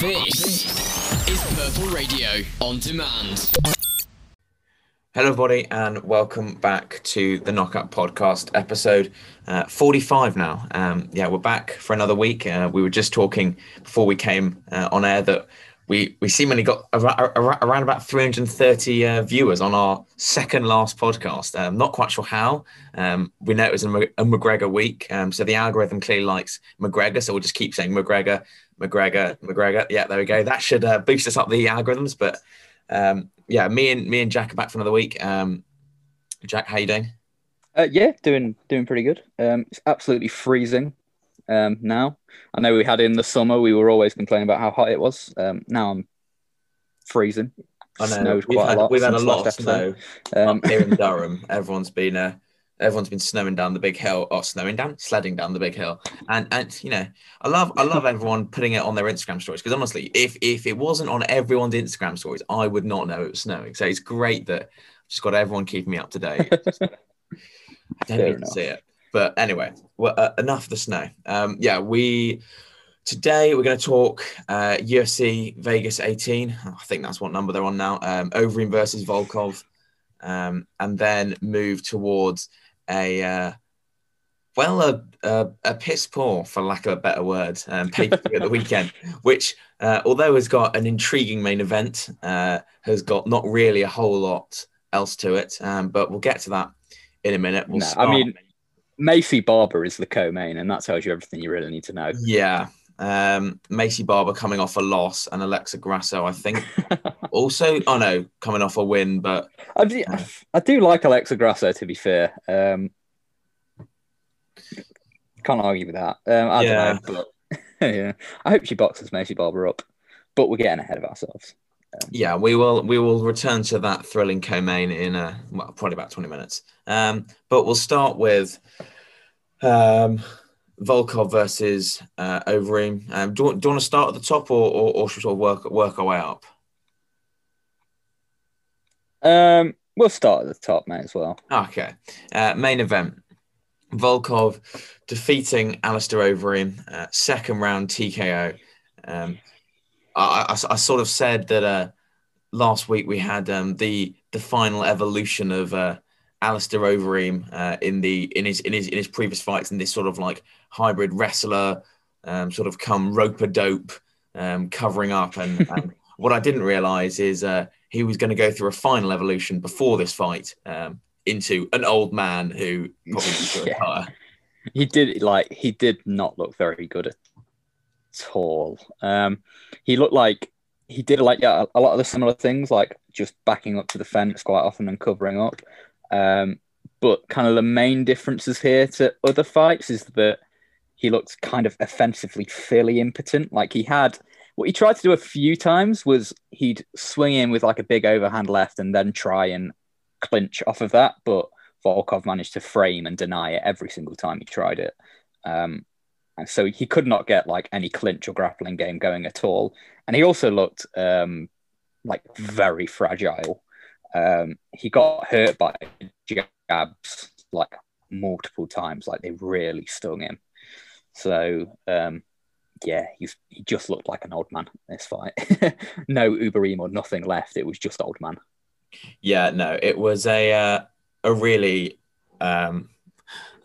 This is Purple Radio on demand. Hello, everybody, and welcome back to the Knockout Podcast, episode uh, 45 now. Um, yeah, we're back for another week. Uh, we were just talking before we came uh, on air that we, we seemingly got ar- ar- around about 330 uh, viewers on our second last podcast. Um, not quite sure how. Um, we know it was a, McGregor week, um, so the algorithm clearly likes McGregor, so we'll just keep saying McGregor, McGregor, McGregor. Yeah, there we go. That should uh, boost us up the algorithms, but um, yeah, me and me and Jack are back for another week. Um, Jack, how you doing? Uh, yeah, doing doing pretty good. Um, it's absolutely freezing now. I know we had in the summer. We were always complaining about how hot it was. Um, now I'm freezing. I know Snowed we've quite had, a lot we've had a lot of snow. Um, here in Durham. Everyone's been uh, everyone's been snowing down the big hill, or snowing down, sledding down the big hill, and and you know, I love I love everyone putting it on their Instagram stories because honestly, if if it wasn't on everyone's Instagram stories, I would not know it was snowing. So it's great that I've just got everyone keeping me up to date. I don't Fair need to enough. see it, but anyway, well, uh, enough of the snow. Um, yeah, we. Today we're going to talk uh, UFC Vegas 18. I think that's what number they're on now. Um, Overeem versus Volkov, um, and then move towards a uh, well a, a a piss poor, for lack of a better word, um, pay per view at the weekend. Which, uh, although has got an intriguing main event, uh, has got not really a whole lot else to it. Um, but we'll get to that in a minute. We'll No, I mean- Maycee Barber is the co-main, and that tells you everything you really need to know. Yeah. Um, Maycee Barber coming off a loss and Alexa Grasso, I think, also, oh no, coming off a win, but I do, I do like Alexa Grasso, to be fair. Um, can't argue with that. Um, I Yeah. don't know, but yeah, I hope she boxes Maycee Barber up, but we're getting ahead of ourselves. Yeah, we will we will return to that thrilling co-main in uh well, probably about 20 minutes. Um, but we'll start with um Volkov versus uh, Overeem. Um, do, you want, do you want to start at the top or, or, or should we sort of work work our way up? Um, we'll start at the top, mate, as well. Okay. Uh, main event. Volkov defeating Alistair Overeem, uh, second round TKO. Um, I, I, I sort of said that uh, last week we had um, the the final evolution of uh, Alistair Overeem uh, in the in his in his in his previous fights in this sort of like hybrid wrestler, um, sort of come rope a dope, um, covering up. And, and what I didn't realize is uh, he was going to go through a final evolution before this fight um, into an old man who probably Yeah. retire. He did like he did not look very good at all. Um, he looked like he did like yeah, a lot of the similar things, like just backing up to the fence quite often and covering up. Um, but kind of the main differences here to other fights is that he looked kind of offensively fairly impotent. Like he had what he tried to do a few times was he'd swing in with like a big overhand left and then try and clinch off of that, but Volkov managed to frame and deny it every single time he tried it. Um, so he could not get like any clinch or grappling game going at all. And he also looked um, like very fragile. Um, he got hurt by jabs like multiple times, like they really stung him. So um, yeah, he's he just looked like an old man in this fight. no Overeem or nothing left. It was just old man. Yeah, no, it was a uh, a really um,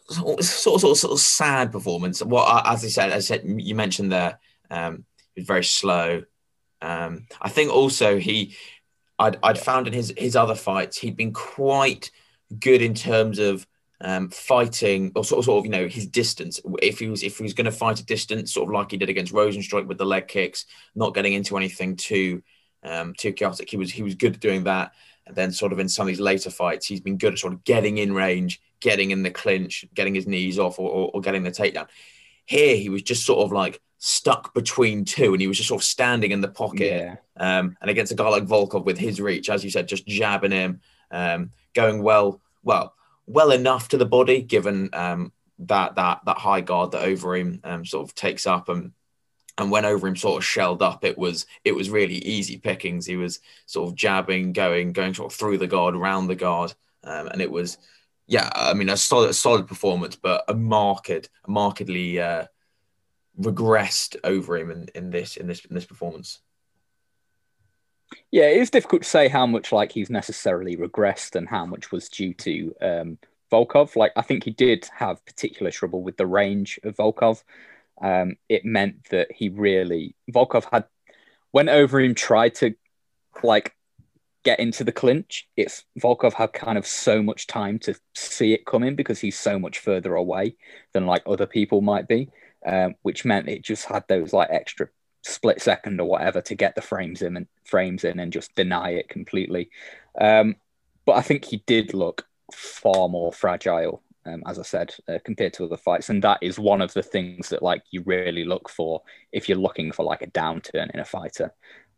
sort of, sort of sort of sad performance. What I- as I said, as I said, you mentioned there, um, he was very slow. Um, I think also he, I'd, I'd found in his his other fights, he'd been quite good in terms of um, fighting or sort of, sort of you know his distance. If he was if he was going to fight a distance, sort of like he did against Rozenstruik with the leg kicks, not getting into anything too um, too chaotic. He was he was good at doing that. And then sort of in some of these later fights, he's been good at sort of getting in range, getting in the clinch, getting his knees off, or, or, or getting the takedown. Here, he was just sort of like stuck between two, and he was just sort of standing in the pocket. Yeah. Um, and against a guy like Volkov with his reach, as you said, just jabbing him, um, going well, well, well enough to the body, given um, that that that high guard that Overeem um, sort of takes up, and and when him, sort of shelled up, it was it was really easy pickings. He was sort of jabbing, going, going sort of through the guard, around the guard, um, and it was, yeah, I mean, a solid, solid performance, but a marked, markedly uh, regressed Overeem in, in this in this in this performance. Yeah, it is difficult to say how much like he's necessarily regressed and how much was due to um, Volkov. Like I think he did have particular trouble with the range of Volkov. Um, it meant that he really Volkov had went over him, tried to like get into the clinch. It's Volkov had kind of so much time to see it coming because he's so much further away than like other people might be, um, which meant it just had those like extra split second or whatever to get the frames in and frames in and just deny it completely. Um, but I think he did look far more fragile, um, as I said, uh, compared to other fights, and that is one of the things that like you really look for if you're looking for like a downturn in a fighter.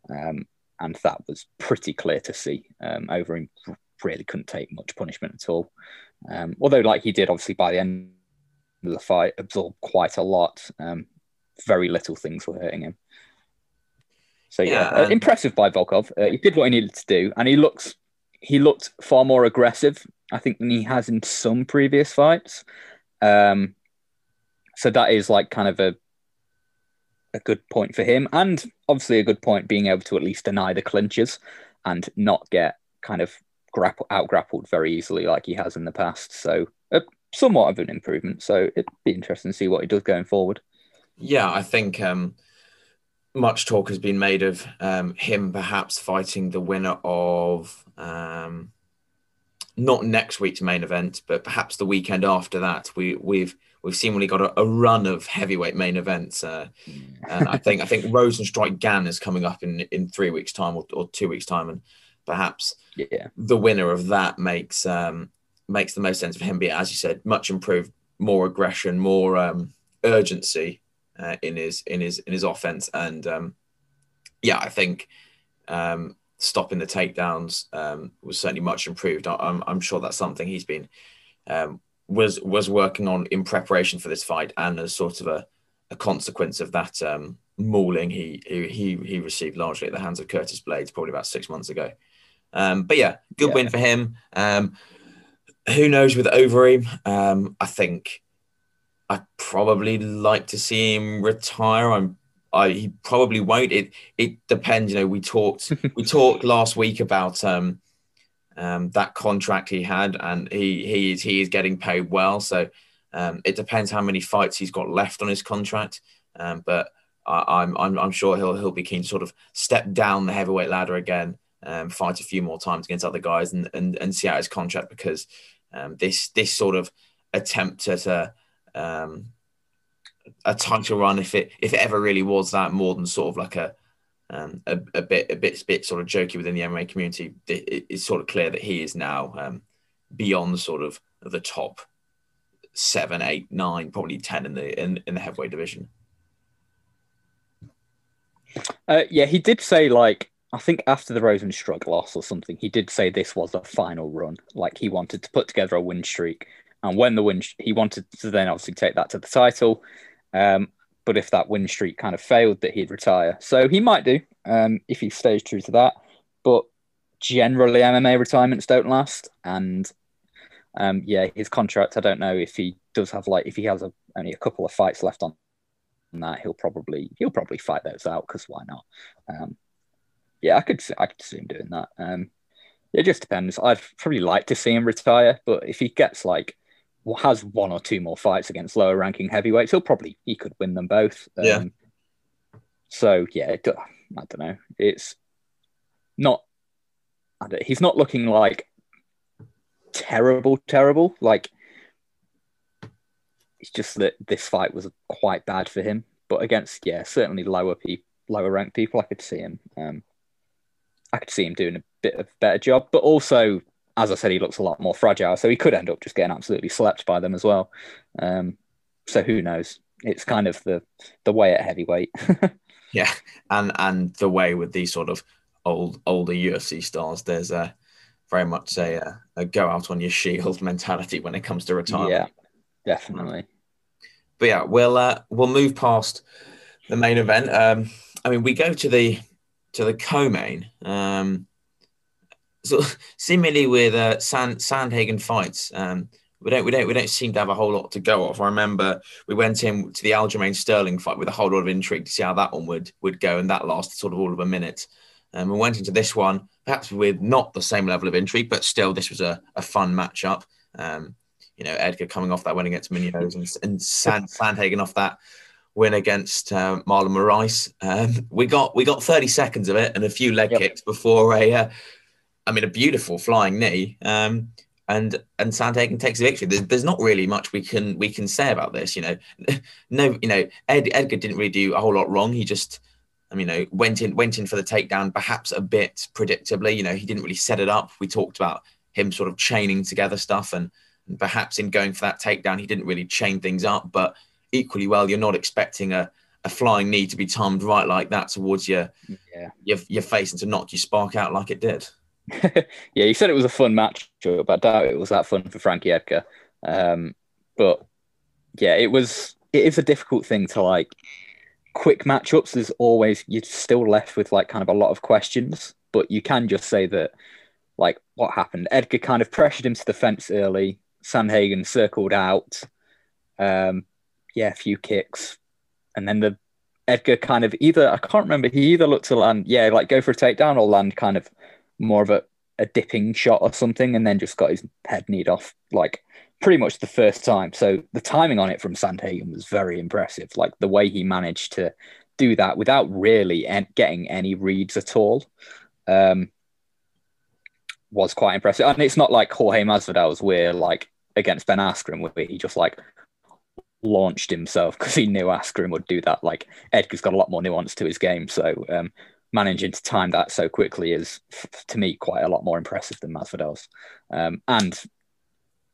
Um, and that was pretty clear to see. Um, Overeem really couldn't take much punishment at all. Um, although, like he did, obviously by the end of the fight, absorb quite a lot. Um, very little things were hurting him. So yeah, yeah uh, impressive by Volkov. Uh, he did what he needed to do, and he looks he looked far more aggressive, I think, than he has in some previous fights. Um, so that is like kind of a a good point for him, and obviously a good point being able to at least deny the clinches and not get kind of grapple out grappled very easily like he has in the past. So somewhat of an improvement. So it'd be interesting to see what he does going forward. Yeah, I think um, much talk has been made of um, him perhaps fighting the winner of um, not next week's main event, but perhaps the weekend after that. We we've we've seemingly got a, a run of heavyweight main events, uh, and I think I think Rozenstruik Gane is coming up in in three weeks' time or, or two weeks' time, and perhaps yeah. the winner of that makes um, makes the most sense for him. Be as you said, much improved, more aggression, more um, urgency uh, in his in his in his offense, and um, yeah, I think um, stopping the takedowns um, was certainly much improved. I, am I'm sure that's something he's been um, was was working on in preparation for this fight, and as sort of a, a consequence of that um, mauling he, he he received largely at the hands of Curtis Blaydes, probably about six months ago. Um, but yeah, good yeah. win for him. Um, who knows with Overeem? Um, I think I'd probably like to see him retire. I'm I, he probably won't. It it depends. You know, we talked we talked last week about um, um, that contract he had, and he he is he is getting paid well. So um, it depends how many fights he's got left on his contract. Um, but I, am I'm, I'm I'm sure he'll he'll be keen to sort of step down the heavyweight ladder again, um, fight a few more times against other guys, and and, and see out his contract because um, this this sort of attempt at a um, a title run if it if it ever really was that more than sort of like a um, a, a, bit a bit bit sort of jokey within the MMA community. It, it's sort of clear that he is now um, beyond sort of the top seven, eight, nine, probably ten in the in, in the heavyweight division. Uh, yeah, he did say like I think after the Rozenstruik loss or something, he did say this was the final run. Like he wanted to put together a win streak, and when the win, he wanted to then obviously take that to the title. Um, but if that win streak kind of failed, that he'd retire. So he might do um, if he stays true to that. But generally, MMA retirements don't last. And um, yeah, his contract, I don't know if he does have like, if he has a, only a couple of fights left on that, he'll probably, he'll probably fight those out because why not? Um, yeah, I could, I could see him doing that. Um, it just depends. I'd probably like to see him retire, but if he gets like has one or two more fights against lower ranking heavyweights, he'll probably he could win them both. Um, yeah. So yeah, it, I don't know. It's not. Don't, he's not looking like terrible, terrible. Like it's just that this fight was quite bad for him. But against yeah, certainly lower people, lower ranked people, I could see him. Um, I could see him doing a bit of better job. But also as I said, he looks a lot more fragile, so he could end up just getting absolutely slept by them as well. Um, so who knows? It's kind of the the way at heavyweight. yeah, and and the way with these sort of old older UFC stars, there's a very much a, a go out on your shield mentality when it comes to retirement. Yeah, definitely. But yeah, we'll uh, we'll move past the main event. Um, I mean, we go to the to the co-main. Um, so seemingly with uh, Sand, Sandhagen fights, um, we don't we don't we don't seem to have a whole lot to go off. I remember we went in to the Aljamain Sterling fight with a whole lot of intrigue to see how that one would would go, and that lasted sort of all of a minute. And um, we went into this one perhaps with not the same level of intrigue, but still this was a, a fun matchup. Um, you know, Edgar coming off that win against Munoz and, and Sand, Sandhagen off that win against uh, Marlon Moraes. Um, we got we got 30 seconds of it and a few leg yep. kicks before a, uh, I mean, a beautiful flying knee. Um, and and Sandhagen takes the victory. There's, there's, not really much we can we can say about this. You know, no, you know, Ed, Edgar didn't really do a whole lot wrong. He just, I mean, you know, went in went in for the takedown, perhaps a bit predictably. You know, he didn't really set it up. We talked about him sort of chaining together stuff, and, and perhaps in going for that takedown, he didn't really chain things up. But equally well, you're not expecting a a flying knee to be timed right like that towards your yeah. your, your face and to knock your spark out like it did. yeah, you said it was a fun match, but I doubt it was that fun for Frankie Edgar. Um, but yeah, it was. It is a difficult thing to like. Quick matchups. There's always you're still left with like kind of a lot of questions, but you can just say that like what happened. Edgar kind of pressured him to the fence early. Sandhagen circled out. Um, yeah, a few kicks, and then the Edgar kind of either I can't remember. He either looked to land, yeah, like go for a takedown or land kind of more of a, a dipping shot or something, and then just got his head kneed off like pretty much the first time. So the timing on it from Sandhagen was very impressive. Like the way he managed to do that without really getting any reads at all um, was quite impressive. And it's not like Jorge Masvidal's where like against Ben Askren where he just like launched himself because he knew Askren would do that. Like Edgar's got a lot more nuance to his game, so um, managing to time that so quickly is, to me, quite a lot more impressive than Masvidal's. Um, and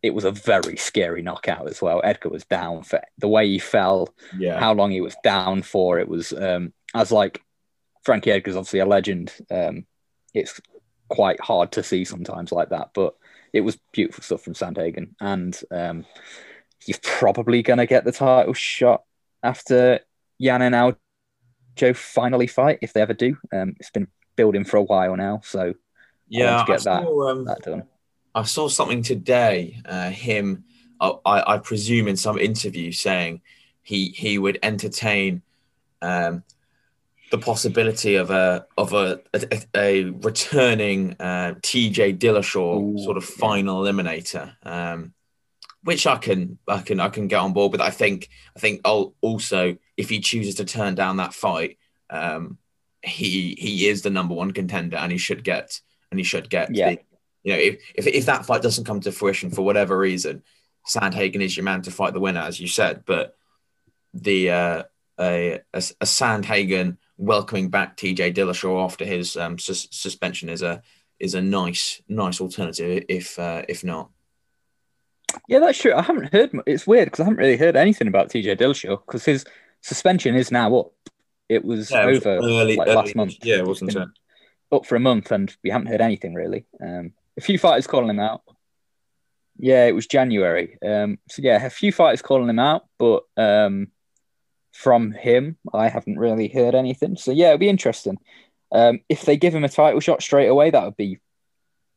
it was a very scary knockout as well. Edgar was down for the way he fell, yeah. how long he was down for. It was um, as like Frankie Edgar's obviously a legend. Um, it's quite hard to see sometimes like that, but it was beautiful stuff from Sandhagen, and um, he's probably going to get the title shot after Yan and Al Joe finally fight if they ever do. Um, it's been building for a while now, so yeah, to get saw, that, um, that done. I saw something today. Uh, him, I, I, presume, in some interview saying he he would entertain um, the possibility of a of a a, a returning uh, TJ Dillashaw Ooh, sort of final yeah. eliminator. Um, which I can I can I can get on board with. I think I think I'll also if he chooses to turn down that fight, um, he he is the number one contender and he should get and he should get yeah. The, you know if, if if that fight doesn't come to fruition for whatever reason, Sandhagen is your man to fight the winner, as you said. But the uh, a, a, a Sandhagen welcoming back TJ Dillashaw after his um, sus- suspension is a is a nice nice alternative if uh, if not. Yeah, that's true. I haven't heard. It's weird because I haven't really heard anything about TJ Dillashaw because his suspension is now up. It was yeah, it over was early, like early, last month. Yeah, it wasn't it? Up for a month, and we haven't heard anything really. Um, a few fighters calling him out. Yeah, it was January. Um, so yeah, a few fighters calling him out, but um, from him, I haven't really heard anything. So yeah, it'll be interesting. Um, if they give him a title shot straight away, that would be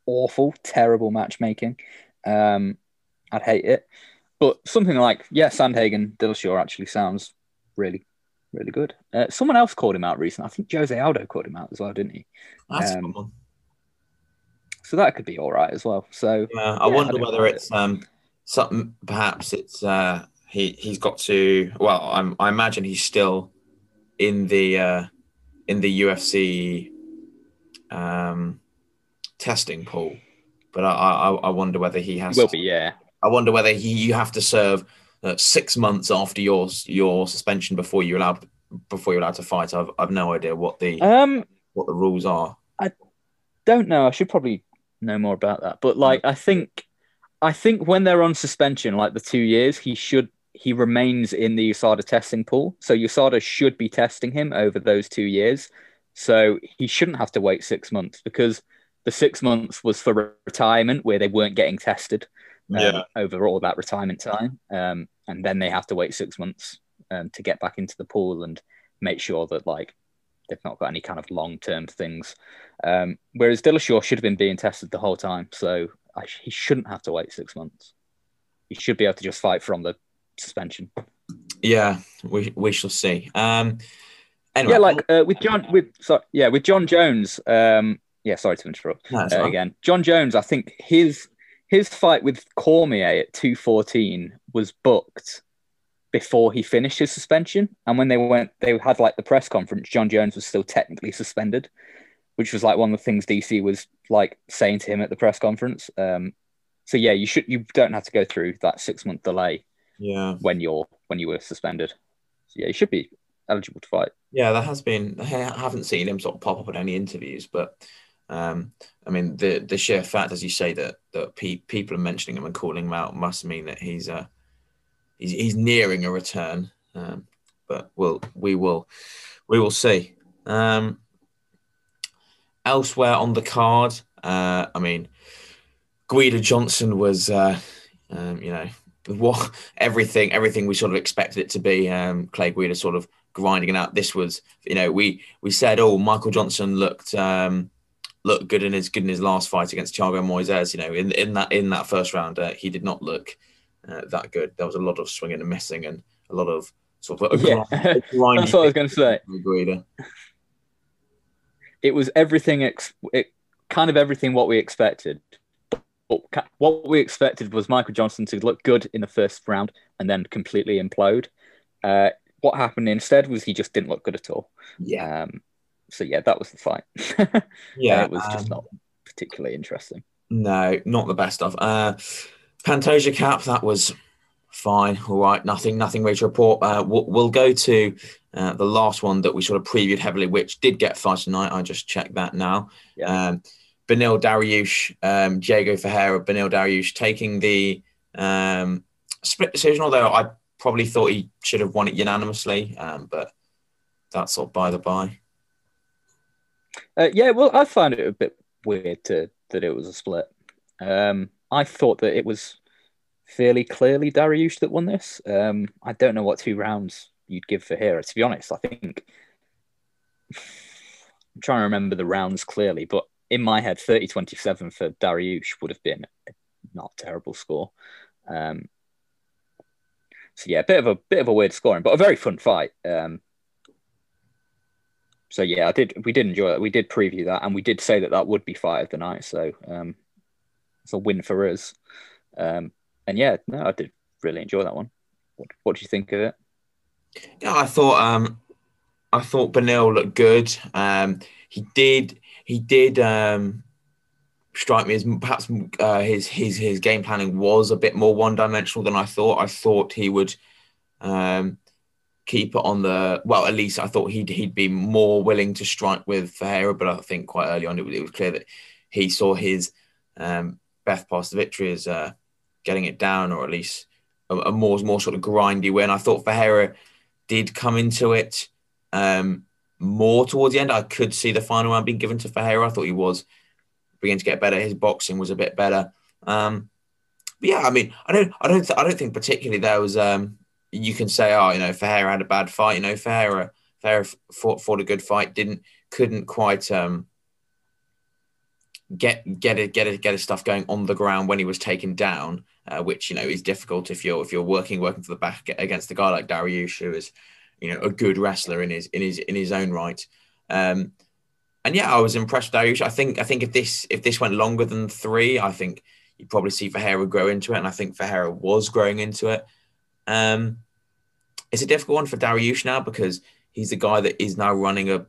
awful, terrible matchmaking. Um, I'd hate it. But something like, yeah, Sandhagen, Dillashaw actually sounds really, really good. Uh, someone else called him out recently. I think Jose Aldo called him out as well, didn't he? That's um. So that could be all right as well. So yeah, I yeah, wonder I whether it's it. um something. Perhaps it's uh he he's got to. Well, I'm, I imagine he's still in the uh in the UFC um testing pool, but I I, I wonder whether he has. He will to, be, yeah. I wonder whether he you have to serve uh, six months after your your suspension before you're allowed before you're allowed to fight. I've I've no idea what the um what the rules are. I don't know. I should probably know more about that. But like, I think I think when they're on suspension, like the two years, he should he remains in the USADA testing pool. So USADA should be testing him over those two years. So he shouldn't have to wait six months because the six months was for retirement where they weren't getting tested um, yeah. over all that retirement time. Um, and then they have to wait six months um, to get back into the pool and make sure that like they've not got any kind of long term things. Um, whereas Dillashaw should have been being tested the whole time, so I, he shouldn't have to wait six months. he should be able to just fight from the suspension. Yeah, we we shall see. Um, anyway, Yeah, like uh, with Jon, with sorry, yeah, with Jon Jones. Um, yeah, sorry to interrupt No, uh, again. Jon Jones, I think his his fight with Cormier at two fourteen was booked before he finished his suspension, and when they went, they had like the press conference. Jon Jones was still technically suspended, which was like one of the things DC was like saying to him at the press conference. Um, so yeah, you should you don't have to go through that six month delay yeah, when you're when you were suspended. So yeah, you should be eligible to fight. yeah, there has been. I haven't seen him sort of pop up in any interviews, but um, I mean, the the sheer fact, as you say, that that pe- people are mentioning him and calling him out must mean that he's uh he's he's nearing a return. Um, but we'll we will we will see. Um, elsewhere on the card, uh, I mean, Guida Johnson was, uh, um, you know, what everything everything we sort of expected it to be. Um, Clay Guida sort of grinding it out. This was, you know, we we said, oh, Michael Johnson looked um, looked good in his good in his last fight against Thiago Moises. You know, in in that in that first round, uh, he did not look uh, that good. There was a lot of swinging and missing, and a lot of sort of Yeah, that's what I was going to say. It was everything, ex- it, kind of everything what we expected. But What we expected was Michael Johnson to look good in the first round and then completely implode. Uh, what happened instead was he just didn't look good at all. Yeah, Um, so yeah, that was the fight. yeah, it was just um, not particularly interesting. No, not the best of. Uh, Pantoja Kape, that was fine. All right, nothing, nothing to report. Uh, we'll, we'll go to uh, the last one that we sort of previewed heavily, which did get fight tonight. I just checked that now. Yeah. Um, Beneil Dariush, um, Diego Ferreira, Beneil Dariush taking the um, split decision, although I probably thought he should have won it unanimously, um, but that's sort of by the by. Uh, yeah, well, I found it a bit weird to, that it was a split. Um, I thought that it was fairly clearly Dariush that won this. Um, I don't know what two rounds you'd give for here. To be honest, I think I'm trying to remember the rounds clearly, but in my head, 30 27 for Dariush would have been a not terrible score. Um, so yeah, a bit of a bit of a weird scoring, but a very fun fight. Um, so yeah, I did. We did enjoy it. We did preview that, and we did say that that would be fight of the night. So um, it's a win for us. Um, and yeah, no, I did really enjoy that one. What, what do you think of it? Yeah, I thought um, I thought Beneil looked good. Um, he did he did um, strike me as perhaps uh, his his his game planning was a bit more one dimensional than I thought. I thought he would um, keep it on the well. At least I thought he'd he'd be more willing to strike with Ferreira, but I think quite early on it, it was clear that he saw his um, Beth past the victory as uh, getting it down, or at least a, a more more sort of grindy win. I thought Ferreira did come into it um, more towards the end. I could see the final round being given to Ferreira. I thought he was beginning to get better. His boxing was a bit better. Um, but yeah, I mean, I don't, I don't, th- I don't think particularly there was. Um, you can say, oh, you know, Ferreira had a bad fight. You know, Ferreira, Ferreira fought, fought a good fight. Didn't, couldn't quite um, get get it, get it, get his stuff going on the ground when he was taken down uh, which you know is difficult if you're if you're working working for the back against a guy like Dariush, who is you know a good wrestler in his in his in his own right. Um, and yeah, I was impressed with Dariush. I think I think if this if this went longer than three, I think you'd probably see Ferreira grow into it, and I think Ferreira was growing into it. Um, it's a difficult one for Dariush now because he's the guy that is now running a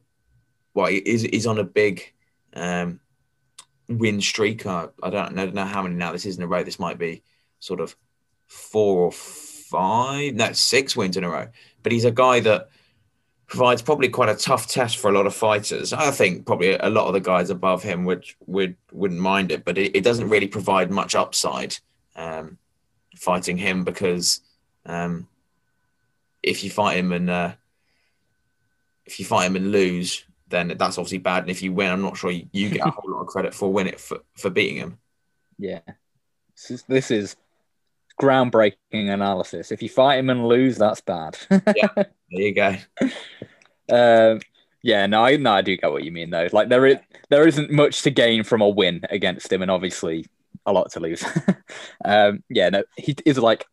well, is is on a big um, win streak. I, I don't know, I don't know how many now this is in a row. This might be sort of four or five, no, six wins in a row. But he's a guy that provides probably quite a tough test for a lot of fighters. I think probably a lot of the guys above him would would wouldn't mind it, but it, it doesn't really provide much upside um, fighting him because um, if you fight him and uh, if you fight him and lose, then that's obviously bad. And if you win, I'm not sure you, you get a whole lot of credit for win it for, for beating him. Yeah, this is, this is groundbreaking analysis. If you fight him and lose, that's bad. Yeah, there you go. Um, yeah, no, I, no, I do get what you mean though. Like there is there isn't much to gain from a win against him, and obviously a lot to lose. um, yeah, no, he is like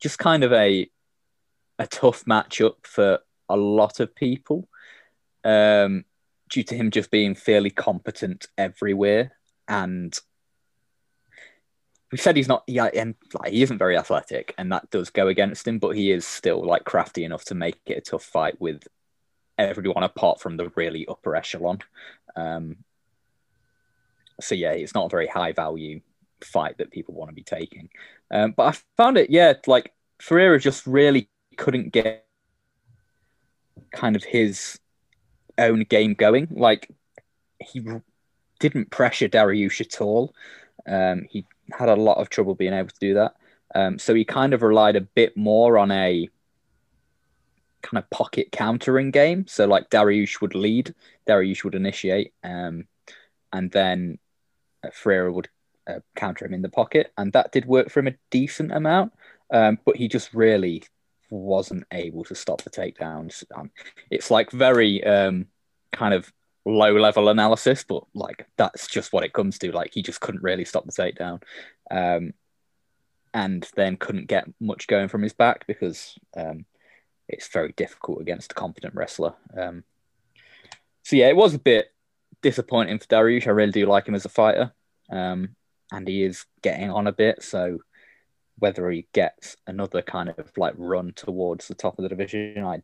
just kind of a a tough matchup for a lot of people um, due to him just being fairly competent everywhere. And we said he's not, yeah, and like, he isn't very athletic, and that does go against him, but he is still like crafty enough to make it a tough fight with everyone apart from the really upper echelon. Um, so yeah, it's not a very high value fight that people want to be taking. Um, but I found it, yeah, like Ferreira just really couldn't get kind of his own game going. Like he didn't pressure Dariush at all. Um, he had a lot of trouble being able to do that. Um, so he kind of relied a bit more on a kind of pocket countering game. So like Dariush would lead, Dariush would initiate, um, and then Ferreira would uh, counter him in the pocket, and that did work for him a decent amount. Um, but he just really wasn't able to stop the takedowns. Um, it's like very um, kind of low level analysis, but like that's just what it comes to. Like he just couldn't really stop the takedown, um, and then couldn't get much going from his back because um, it's very difficult against a competent wrestler. Um, so yeah, it was a bit disappointing for Dariush. I really do like him as a fighter, um, and he is getting on a bit. So whether he gets another kind of like run towards the top of the division, I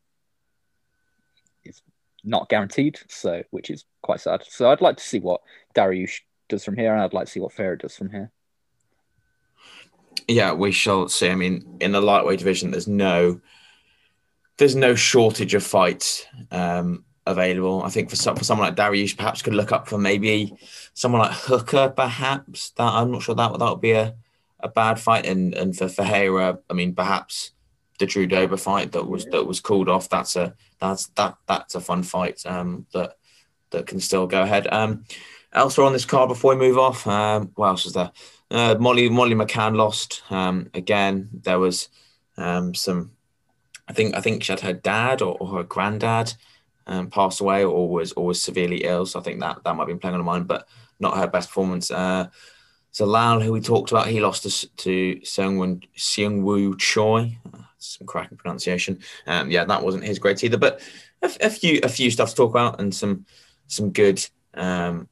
is not guaranteed. So which is quite sad. So I'd like to see what Dariush does from here, and I'd like to see what Ferreira does from here. Yeah, we shall see. I mean, in the lightweight division, there's no there's no shortage of fights um, available. I think for some, for someone like Dariush, perhaps could look up for maybe someone like Hooker, perhaps. That I'm not sure that that would be a a bad fight. And and for Ferreira, I mean, perhaps the Drew Dober fight that was that was called off. That's a that's that that's a fun fight um, that that can still go ahead. Um, elsewhere on this card, before we move off, um, what else was there? Uh, Molly Molly McCann lost um, again. There was um, some. I think I think she had her dad or, or her granddad um, passed away or was or was severely ill. So I think that that might have been playing on her mind, but not her best performance. Uh, Zalal, who we talked about, he lost to, to Seung Woo Choi. Some cracking pronunciation. Um, yeah, that wasn't his great either, but a, a, few a few stuff to talk about and some some good um,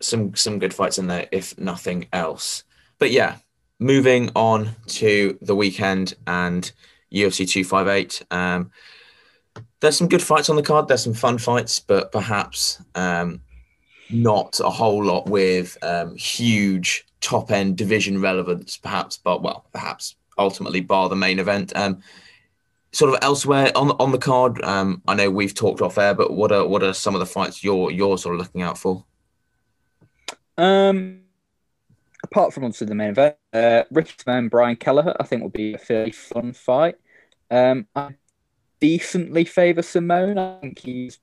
some some good fights in there, if nothing else. But yeah, moving on to the weekend and UFC 258. Um, there's some good fights on the card. There's some fun fights, but perhaps um, not a whole lot with um, huge top end division relevance, perhaps, but well, perhaps ultimately bar the main event. Um, sort of elsewhere on on the card, um, I know we've talked off air, but what are what are some of the fights you're you're sort of looking out for? Um, apart from obviously the main event, uh, Ricky Simone, Brian Kelleher, I think will be a fairly fun fight. Um, I decently favour Simone. I think he's.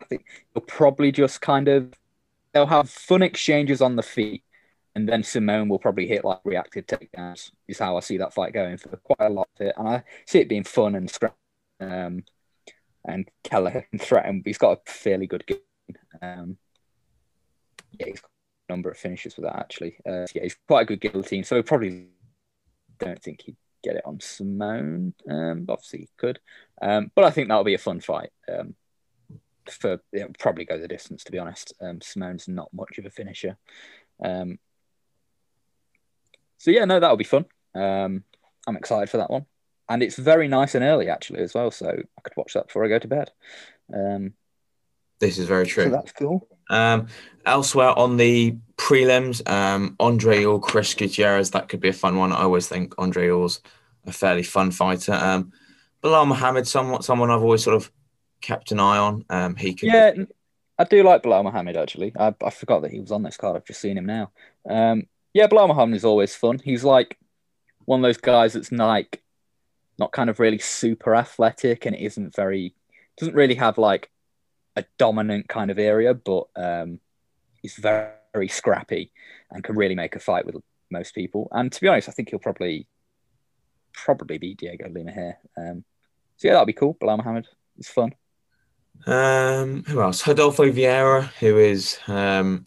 I think he'll probably just kind of they'll have fun exchanges on the feet, and then Simone will probably hit like reactive takedowns. Is how I see that fight going for quite a lot of it, and I see it being fun and um, and Keller can threaten. He's got a fairly good game. Um, yeah, he's got a number of finishes with that actually. Uh, yeah, he's quite a good guillotine, so probably don't think he'd get it on Simone. Um, obviously he could, um, but I think that'll be a fun fight. Um, for it'll probably go the distance to be honest. Um, Simone's not much of a finisher. Um, so yeah, no, that'll be fun. Um, I'm excited for that one, and it's very nice and early actually as well. So I could watch that before I go to bed. Um, this is very true. So that's cool. Um, elsewhere on the prelims, um, Andre or Chris Gutierrez, that could be a fun one. I always think Andre Ewell's a fairly fun fighter. Um, Belal Muhammad, somewhat someone I've always sort of kept an eye on. Um, he could. Yeah, I do like Belal Muhammad actually. I, I forgot that he was on this card. I've just seen him now. Um, yeah, Belal Muhammad is always fun. He's like one of those guys that's like not kind of really super athletic and is isn't very doesn't really have like a dominant kind of area, but um, he's very, very scrappy and can really make a fight with most people. And to be honest, I think he'll probably probably beat Diego Lima here. Um, so yeah, that'll be cool. Belal Muhammad, it's fun. Um, who else? Rodolfo Vieira, who is um,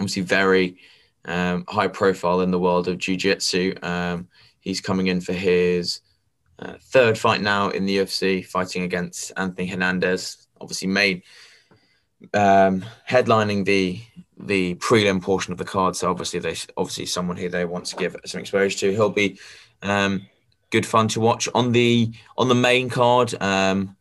obviously very um, high profile in the world of jiu-jitsu. Um, he's coming in for his uh, third fight now in the UFC, fighting against Anthony Hernandez. Obviously, made um, headlining the the prelim portion of the card. So obviously, they obviously someone who they want to give some exposure to. He'll be um, good fun to watch on the on the main card. Um,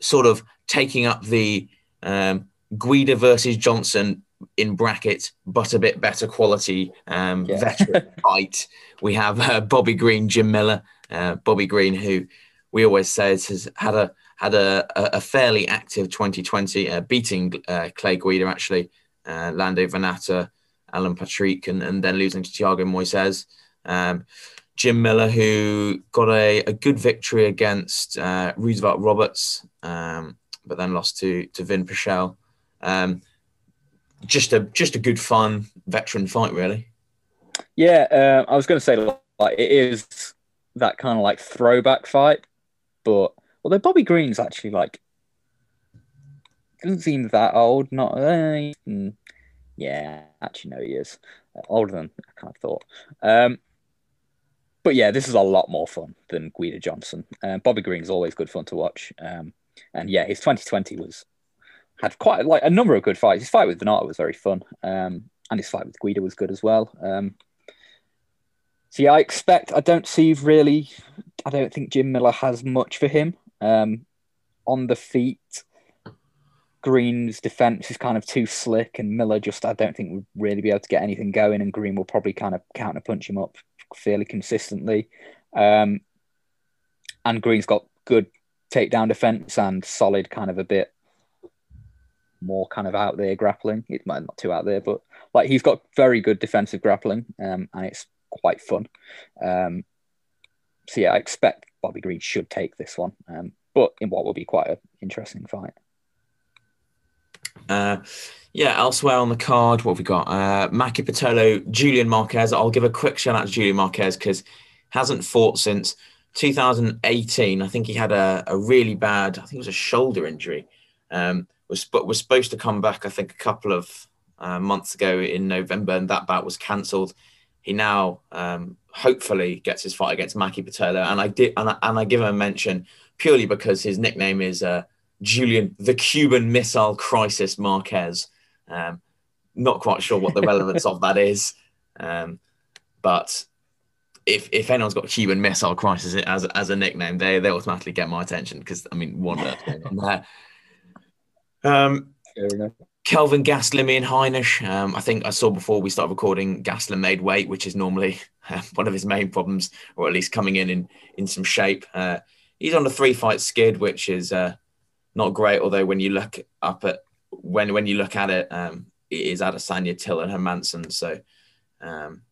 sort of taking up the um, Guida versus Johnson in brackets, but a bit better quality um, yeah. veteran fight. We have uh, Bobby Green, Jim Miller. Uh, Bobby Green, who we always say has had a had a, a fairly active 2020, uh, beating uh, Clay Guida actually, uh, Lando Vannata, Alan Patrick, and, and then losing to Thiago Moises. Um, Jim Miller, who got a, a good victory against uh, Roosevelt Roberts, um, but then lost to to Vinc Pichel. Um, just a just a good fun veteran fight, really. Yeah, uh, I was going to say like it is that kind of like throwback fight, but although Bobby Green's actually like doesn't seem that old, not uh, yeah, actually no, he is uh, older than I kind of thought. Um, but yeah, this is a lot more fun than Guida Johnson. Um, Bobby Green's always good fun to watch, um, and yeah, his 2020 was had quite like a number of good fights. His fight with Vannata was very fun, um, and his fight with Guida was good as well. Um, so yeah, I expect I don't see really. I don't think Jim Miller has much for him um, on the feet. Green's defense is kind of too slick, and Miller just I don't think would really be able to get anything going, and Green will probably kind of counter punch him up fairly consistently. Um, and Green's got good takedown defense and solid kind of a bit more kind of out there grappling. It might not too out there, but like he's got very good defensive grappling, um, and it's quite fun. Um, so yeah, I expect Bobby Green should take this one, um, but in what will be quite an interesting fight. Uh, yeah, elsewhere on the card, what have we got? Uh, Maki Julian Marquez. I'll give a quick shout out to Julian Marquez because hasn't fought since 2018. I think he had a, a really bad, I think it was a shoulder injury. Um, was but was supposed to come back, I think, a couple of uh, months ago in November, and that bout was cancelled. He now um, hopefully gets his fight against Maki Pitolo, and I did, and I, and I give him a mention purely because his nickname is uh, Julian the Cuban Missile Crisis Marquez. Um, not quite sure what the relevance of that is, um, but if if anyone's got Cuban Missile Crisis as as a nickname, they they automatically get my attention because I mean, what going on there? Um, Kelvin Gastelum and Heinisch. Um, I think I saw before we started recording, Gastelum made weight, which is normally uh, one of his main problems, or at least coming in in, in some shape. Uh, he's on a three fight skid, which is uh, not great. Although when you look up at when when you look at it, um, it is Adesanya, Till, and Hermansson. So, um,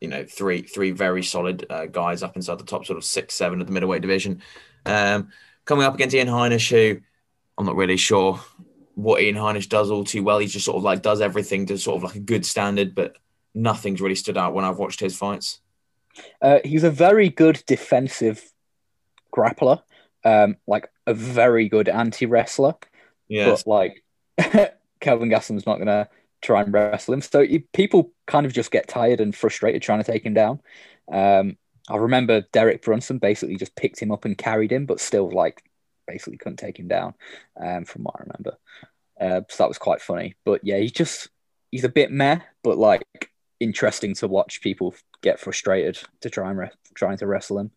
you know, three three very solid uh, guys up inside the top sort of six seven of the middleweight division. Um, coming up against Ian Heinisch, who I'm not really sure what Ian Heinisch does all too well. He just sort of like does everything to sort of like a good standard, but nothing's really stood out when I've watched his fights. Uh, he's a very good defensive grappler, um, like a very good anti wrestler. Yeah, but like Kelvin Gastelum's not gonna try and wrestle him, so people kind of just get tired and frustrated trying to take him down. Um, I remember Derek Brunson basically just picked him up and carried him, but still like basically couldn't take him down, um, from what I remember. Uh, so that was quite funny. But yeah, he's just he's a bit meh, but like interesting to watch people get frustrated to try and re- trying to wrestle him.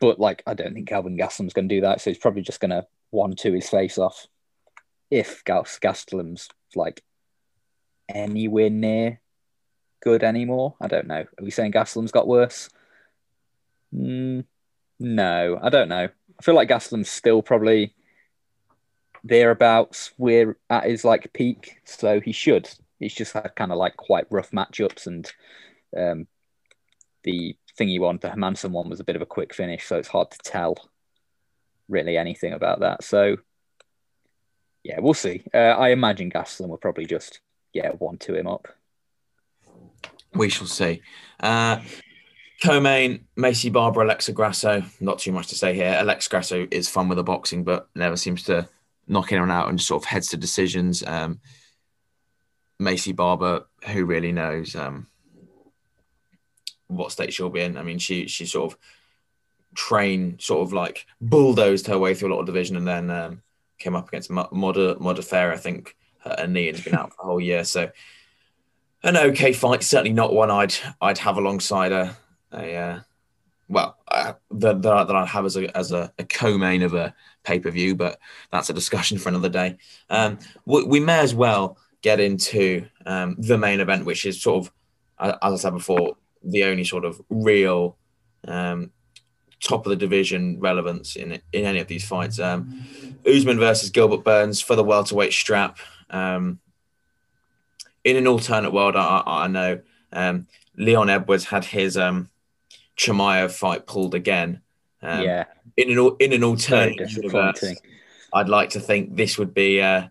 But like, I don't think Kelvin Gastelum's going to do that, so he's probably just going to one two his face off. If Gas- Gastelum's like anywhere near good anymore, I don't know. Are we saying Gastelum's got worse? Mm, no, I don't know. I feel like Gastelum's still probably thereabouts where at his like peak, so he should. He's just had kind of like quite rough matchups, and um, the thing he won, the Hermansson one, was a bit of a quick finish, so it's hard to tell really anything about that. So yeah, we'll see. Uh, I imagine Gastelum will probably just yeah one to him up. We shall see. Uh, Co-main, Maycee Barber, Alexa Grasso. Not too much to say here. Alexa Grasso is fun with the boxing, but never seems to knock anyone out and sort of heads to decisions. Um, Maycee Barber, who really knows um, what state she'll be in. I mean, she she sort of train sort of like bulldozed her way through a lot of division, and then um, came up against Moda Modafferi. I think her knee has been out for the whole year, so an okay fight. Certainly not one I'd I'd have alongside a, a uh, well uh, that, that I'd have as a as a, a co-main of a pay per view, but that's a discussion for another day. Um, we, we, may as well get into um, the main event, which is sort of, as I said before, the only sort of real um, top of the division relevance in in any of these fights. Um, Usman versus Gilbert Burns for the welterweight strap. Um, in an alternate world, I, I know um, Leon Edwards had his um, Chimaev fight pulled again. Um, yeah. In an in an alternate universe, I'd like to think this would be uh,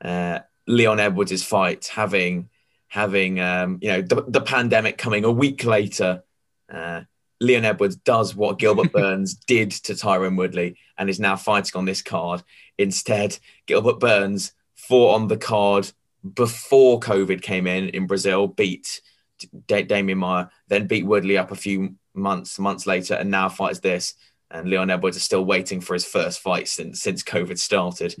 uh, Leon Edwards' fight having having um, you know the, the pandemic coming a week later. Uh, Leon Edwards does what Gilbert Burns did to Tyron Woodley and is now fighting on this card. Instead, Gilbert Burns fought on the card before COVID came in in Brazil, beat D- Demian Maia, then beat Woodley up a few months months later, and now fights this. And Leon Edwards is still waiting for his first fight since since COVID started.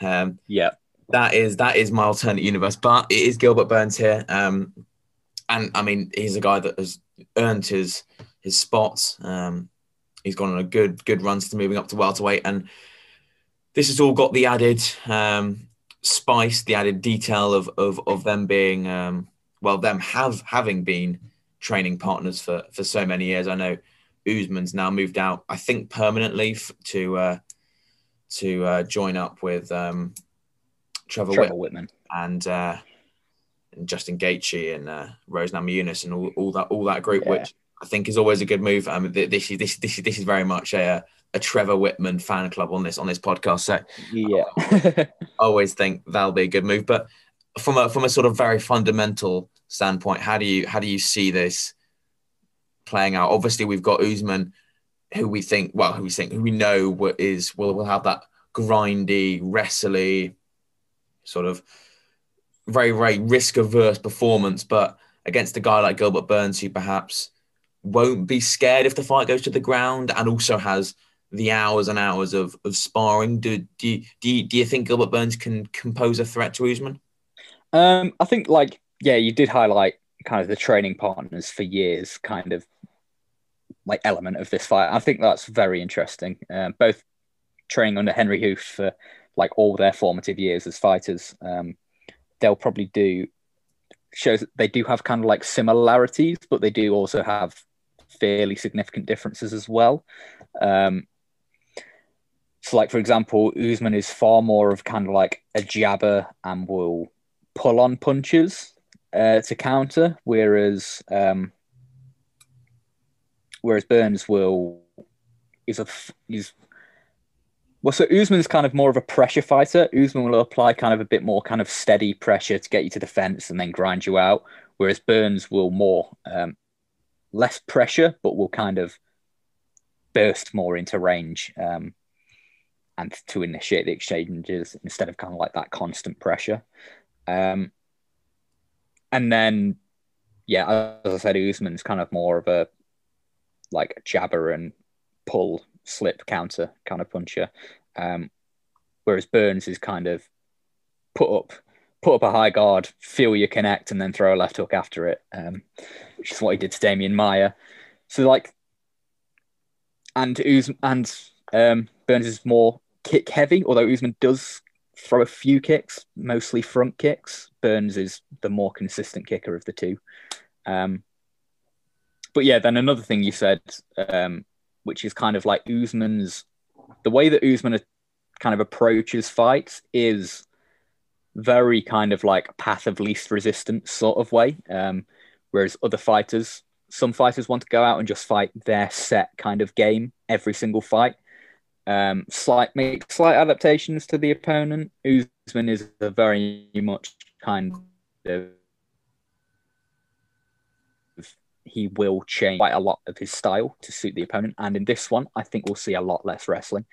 Um, yeah, that is that is my alternate universe, but it is Gilbert Burns here. Um, and I mean, he's a guy that has earned his his spots. Um, he's gone on a good good runs to moving up to welterweight, and this has all got the added um, spice, the added detail of of of them being um, well, them have having been training partners for for so many years. I know Usman's now moved out, I think permanently f- to uh, to uh, join up with um, Trevor, Trevor Wittman and, uh, and Justin Gaethje and uh, Rose Namajunas and all, all that all that group, yeah. which I think is always a good move. I mean, this is this this this is very much a a Trevor Wittman fan club on this on this podcast. So yeah, I always think that'll be a good move. But from a from a sort of very fundamental standpoint, how do you how do you see this playing out? Obviously, we've got Usman, who we think well, who we think who we know is will will have that grindy, wrestly, sort of very very risk averse performance, but against a guy like Gilbert Burns, who perhaps won't be scared if the fight goes to the ground and also has the hours and hours of, of sparring. Do, do, do, you, do you think Gilbert Burns can compose a threat to Usman? Um, I think, like, yeah, you did highlight kind of the training partners for years, kind of like element of this fight. I think that's very interesting. Um, both training under Henri Hooft for like all their formative years as fighters, um, they'll probably do shows they do have kind of like similarities, but they do also have fairly significant differences as well. Um, so, like for example, Usman is far more of kind of like a jabber and will pull on punches uh, to counter, whereas um, whereas Burns will is a is well, so Usman's kind of more of a pressure fighter. Usman will apply kind of a bit more kind of steady pressure to get you to the fence and then grind you out, whereas Burns will more um, less pressure, but will kind of burst more into range um, and to initiate the exchanges instead of kind of like that constant pressure. Um, and then, yeah, as I said, Usman's kind of more of a like jabber and pull, slip, counter kind of puncher. Um, whereas Burns is kind of put up put up a high guard, feel you connect, and then throw a left hook after it, um, which is what he did to Demian Maia. So like, and Usman and um, Burns is more kick heavy, although Usman does throw a few kicks, mostly front kicks. Burns is the more consistent kicker of the two. Um, but yeah, then another thing you said, um, which is kind of like Usman's, the way that Usman kind of approaches fights is very kind of like path of least resistance sort of way. Um, whereas other fighters, some fighters want to go out and just fight their set kind of game every single fight. Um, slight make slight adaptations to the opponent. Usman is a very much kind of he will change quite a lot of his style to suit the opponent. And in this one, I think we'll see a lot less wrestling.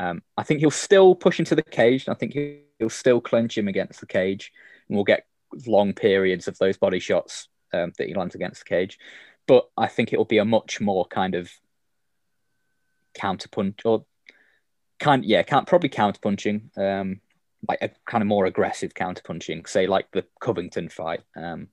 Um, I think he'll still push into the cage. and I think he'll still clench him against the cage, and we'll get long periods of those body shots um, that he lands against the cage. But I think it will be a much more kind of counterpunch or kind yeah, can't probably counterpunching, um, like a kind of more aggressive counterpunching, say like the Covington fight. Um,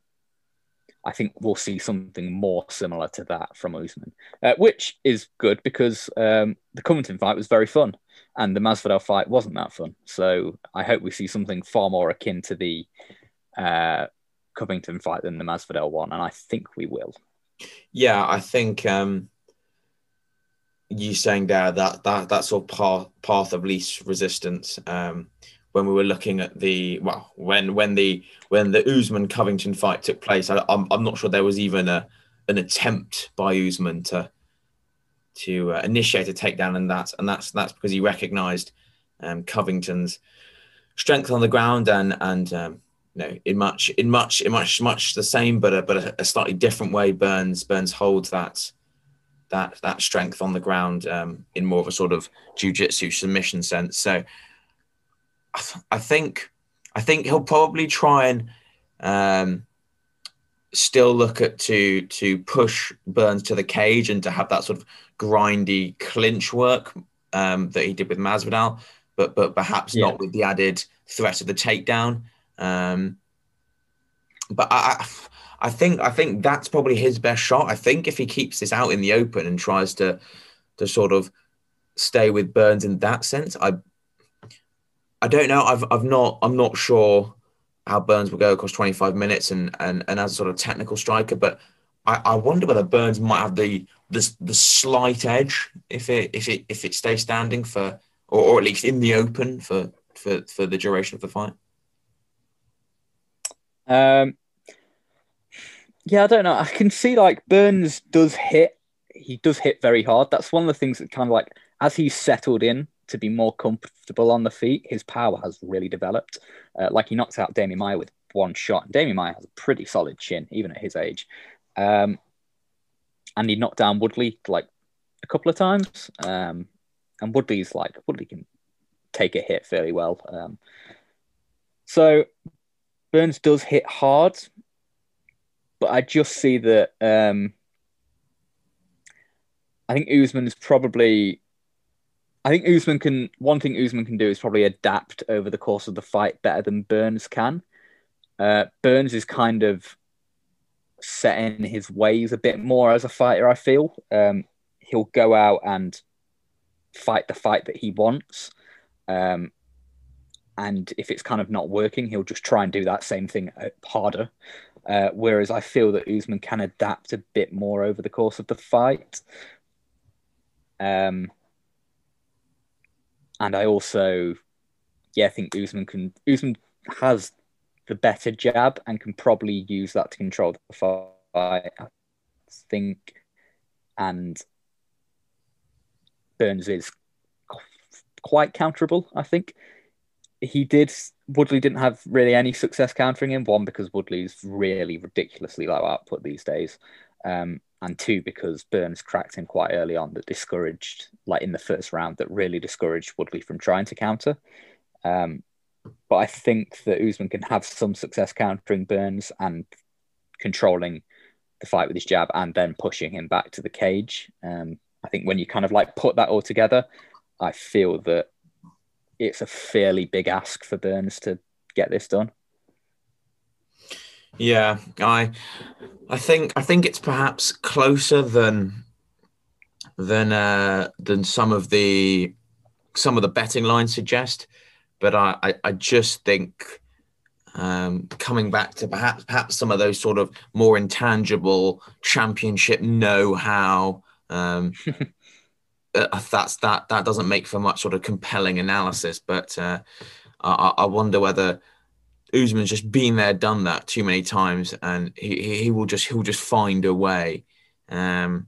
I think we'll see something more similar to that from Usman, uh, which is good because um, the Covington fight was very fun and the Masvidal fight wasn't that fun. So I hope we see something far more akin to the uh, Covington fight than the Masvidal one, and I think we will. Yeah, I think um, you saying there that that that sort of path path of least resistance. Um, when we were looking at the well, when when the when the Usman Covington fight took place, I, I'm I'm not sure there was even a an attempt by Usman to to uh, initiate a takedown, and that and that's that's because he recognised um, Covington's strength on the ground and and um, you know in much in much in much much the same, but a, but a, a slightly different way. Burns Burns holds that that that strength on the ground um, in more of a sort of jujitsu submission sense. So I, th- I think I think he'll probably try and um, still look at to to push Burns to the cage and to have that sort of grindy clinch work um, that he did with Masvidal, but but perhaps yeah. not with the added threat of the takedown. Um, but I, I think I think that's probably his best shot. I think if he keeps this out in the open and tries to to sort of stay with Burns in that sense, I I don't know. I've I've not I'm not sure how Burns will go across 25 minutes and and and as a sort of technical striker, but I, I wonder whether Burns might have the the the slight edge if it if it if it stays standing for or, or at least in the open for for for the duration of the fight. Um, yeah, I don't know. I can see like Burns does hit. He does hit very hard. That's one of the things that kind of like as he's settled in to be more comfortable on the feet, his power has really developed. Uh, like he knocked out Demian Maia with one shot. And Demian Maia has a pretty solid chin, even at his age. Um, and he knocked down Woodley like a couple of times. Um, and Woodley's like Woodley can take a hit fairly well. Um, so Burns does hit hard, but I just see that um, I think Usman is probably. I think Usman can. One thing Usman can do is probably adapt over the course of the fight better than Burns can. Uh, Burns is kind of set in his ways a bit more as a fighter. I feel um, he'll go out and fight the fight that he wants, um, and if it's kind of not working, he'll just try and do that same thing uh, harder. Uh, whereas I feel that Usman can adapt a bit more over the course of the fight. Um, and I also, yeah, I think Usman can. Usman has the better jab and can probably use that to control the fight. I think, and Burns is quite counterable. I think he did Woodley didn't have really any success countering him. One because Woodley's really ridiculously low output these days, um, and two because Burns cracked him quite early on that discouraged, like in the first round, that really discouraged Woodley from trying to counter. Um, but I think that Usman can have some success countering Burns and controlling the fight with his jab and then pushing him back to the cage. Um, I think when you kind of like put that all together, I feel that it's a fairly big ask for Burns to get this done. Yeah, I I think I think it's perhaps closer than than uh, than some of the some of the betting lines suggest, but I I, I just think um, coming back to perhaps perhaps some of those sort of more intangible championship know-how um, uh, that's that that doesn't make for much sort of compelling analysis. But uh, I, I, wonder whether Usman's just been there, done that too many times, and he, he will just he'll just find a way um,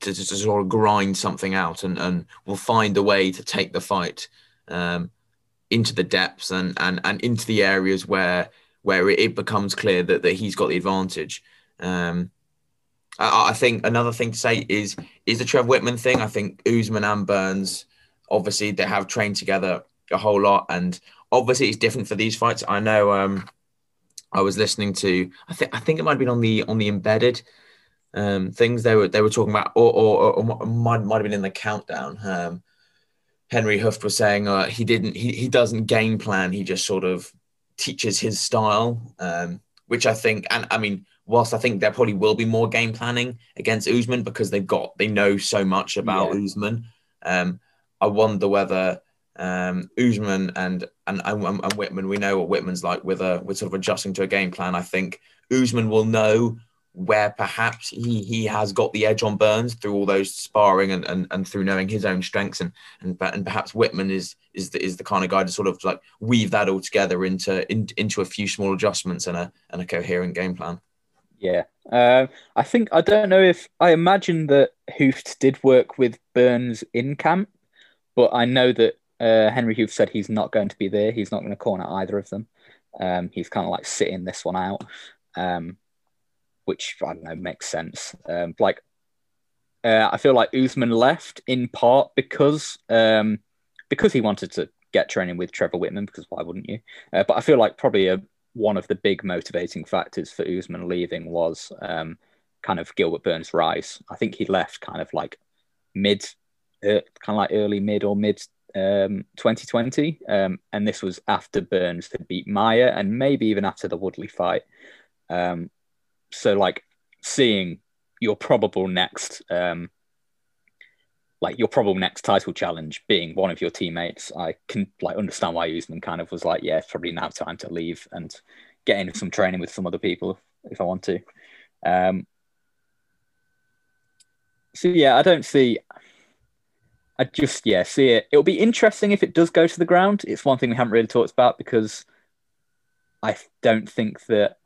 to, to, to, sort of grind something out, and and will find a way to take the fight um, into the depths and and and into the areas where where it becomes clear that, that he's got the advantage. Um, I, I think another thing to say is is the Trev Wittman thing. I think Usman and Burns, obviously, they have trained together a whole lot, and obviously it's different for these fights. I know, um, I was listening to. I think I think it might have been on the on the embedded um, things they were they were talking about, or or, or might might have been in the countdown. Um, Henri Hooft was saying uh, he didn't he he doesn't game plan. He just sort of teaches his style, um, which I think and I mean whilst I think there probably will be more game planning against Usman because they've got they know so much about yeah. Usman. Um, I wonder whether um, Usman and, and and and Wittman, we know what Wittman's like with a with sort of adjusting to a game plan. I think Usman will know where perhaps he he has got the edge on Burns through all those sparring and, and, and through knowing his own strengths and and and perhaps Wittman is is the, is the kind of guy to sort of like weave that all together into in, into a few small adjustments and a and a coherent game plan. Yeah, uh, I think I don't know if I imagine that Hooft did work with Burns in camp, but I know that uh, Henri Hooft said he's not going to be there. He's not going to corner either of them. Um, he's kind of like sitting this one out, um, which I don't know makes sense. Um, like uh, I feel like Usman left in part because um, because he wanted to get training with Trevor Wittman Because why wouldn't you? Uh, but I feel like probably a, one of the big motivating factors for Usman leaving was um, kind of Gilbert Burns' rise. I think he left kind of like mid, uh, kind of like early mid or mid um, 2020, um, and this was after Burns had beat Maia, and maybe even after the Woodley fight. Um, so, like seeing your probable next, um, like your probable next title challenge being one of your teammates, I can like understand why Usman kind of was like, yeah, it's probably now time to leave and get into some training with some other people if I want to. Um, so yeah, I don't see. I just yeah see it. It'll be interesting if it does go to the ground. It's one thing we haven't really talked about because I don't think that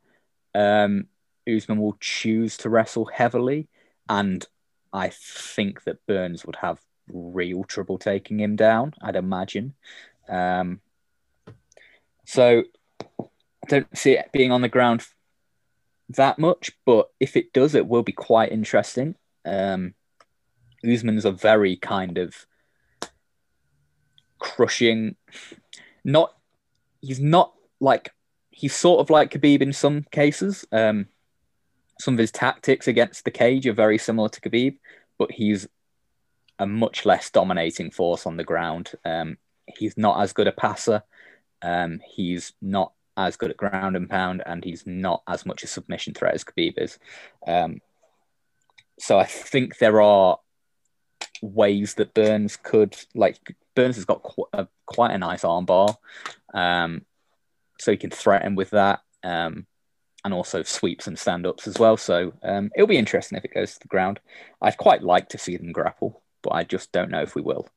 um, Usman will choose to wrestle heavily, and I think that Burns would have real trouble taking him down. I'd imagine. Um, so I don't see it being on the ground that much, but if it does, it will be quite interesting. Um, Usman's a very kind of crushing, not he's not like he's sort of like Khabib in some cases. Um, some of his tactics against the cage are very similar to Khabib, but he's a much less dominating force on the ground. Um, he's not as good a passer. Um, he's not as good at ground and pound, and he's not as much a submission threat as Khabib is. Um, so I think there are ways that Burns could like Burns has got qu- a, quite a nice armbar, um, so he can threaten with that, um, and also sweeps and stand ups as well. So um, it'll be interesting if it goes to the ground. I'd quite like to see them grapple, but I just don't know if we will.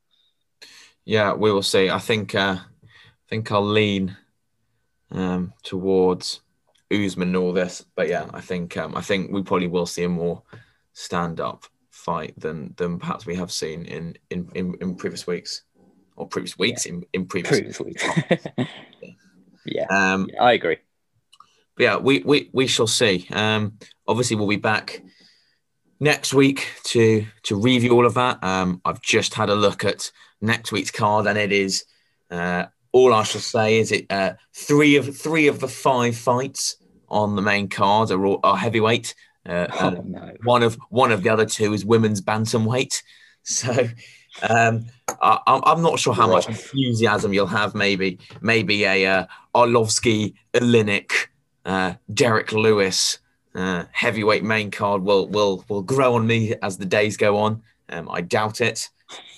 Yeah, we will see. I think uh, I think I'll lean um, towards Usman and all this, but yeah, I think um, I think we probably will see a more stand up fight than than perhaps we have seen in in, in, in previous weeks or previous weeks yeah. in, in previous, previous weeks. yeah. Um, yeah, I agree. Yeah, we, we we shall see. Um, obviously, we'll be back next week to to review all of that. Um, I've just had a look at next week's card, and it is uh, all I shall say is it uh, three of three of the five fights on the main card are, all, are heavyweight. Uh, oh, no. One of one of the other two is women's bantamweight. So um, I, am not sure how much enthusiasm you'll have. Maybe maybe a uh, Arlovsky, Oleinik, uh, Derrick Lewis uh, heavyweight main card will will will grow on me as the days go on. Um, I doubt it,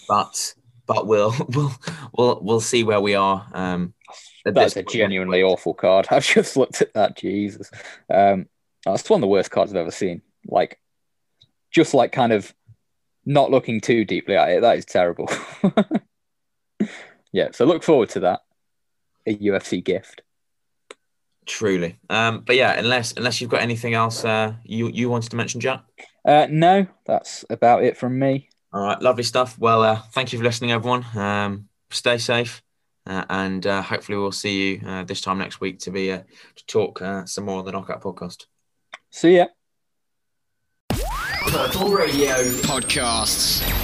but but we'll we'll we'll we'll see where we are. Um, That's a genuinely awful card. I've just looked at that. Jesus. Um, that's one of the worst cards I've ever seen. Like, just like kind of not looking too deeply at it. That is terrible. yeah, so look forward to that. A UFC gift. Truly. Um, but yeah, unless unless you've got anything else uh, you you wanted to mention, Jack. Uh, no, that's about it from me. All right, lovely stuff. Well, uh, thank you for listening, everyone. Um, stay safe, uh, and uh, hopefully we'll see you uh, this time next week to be uh, to talk uh, some more on the Knockout Podcast. See ya. Purple Radio Podcasts.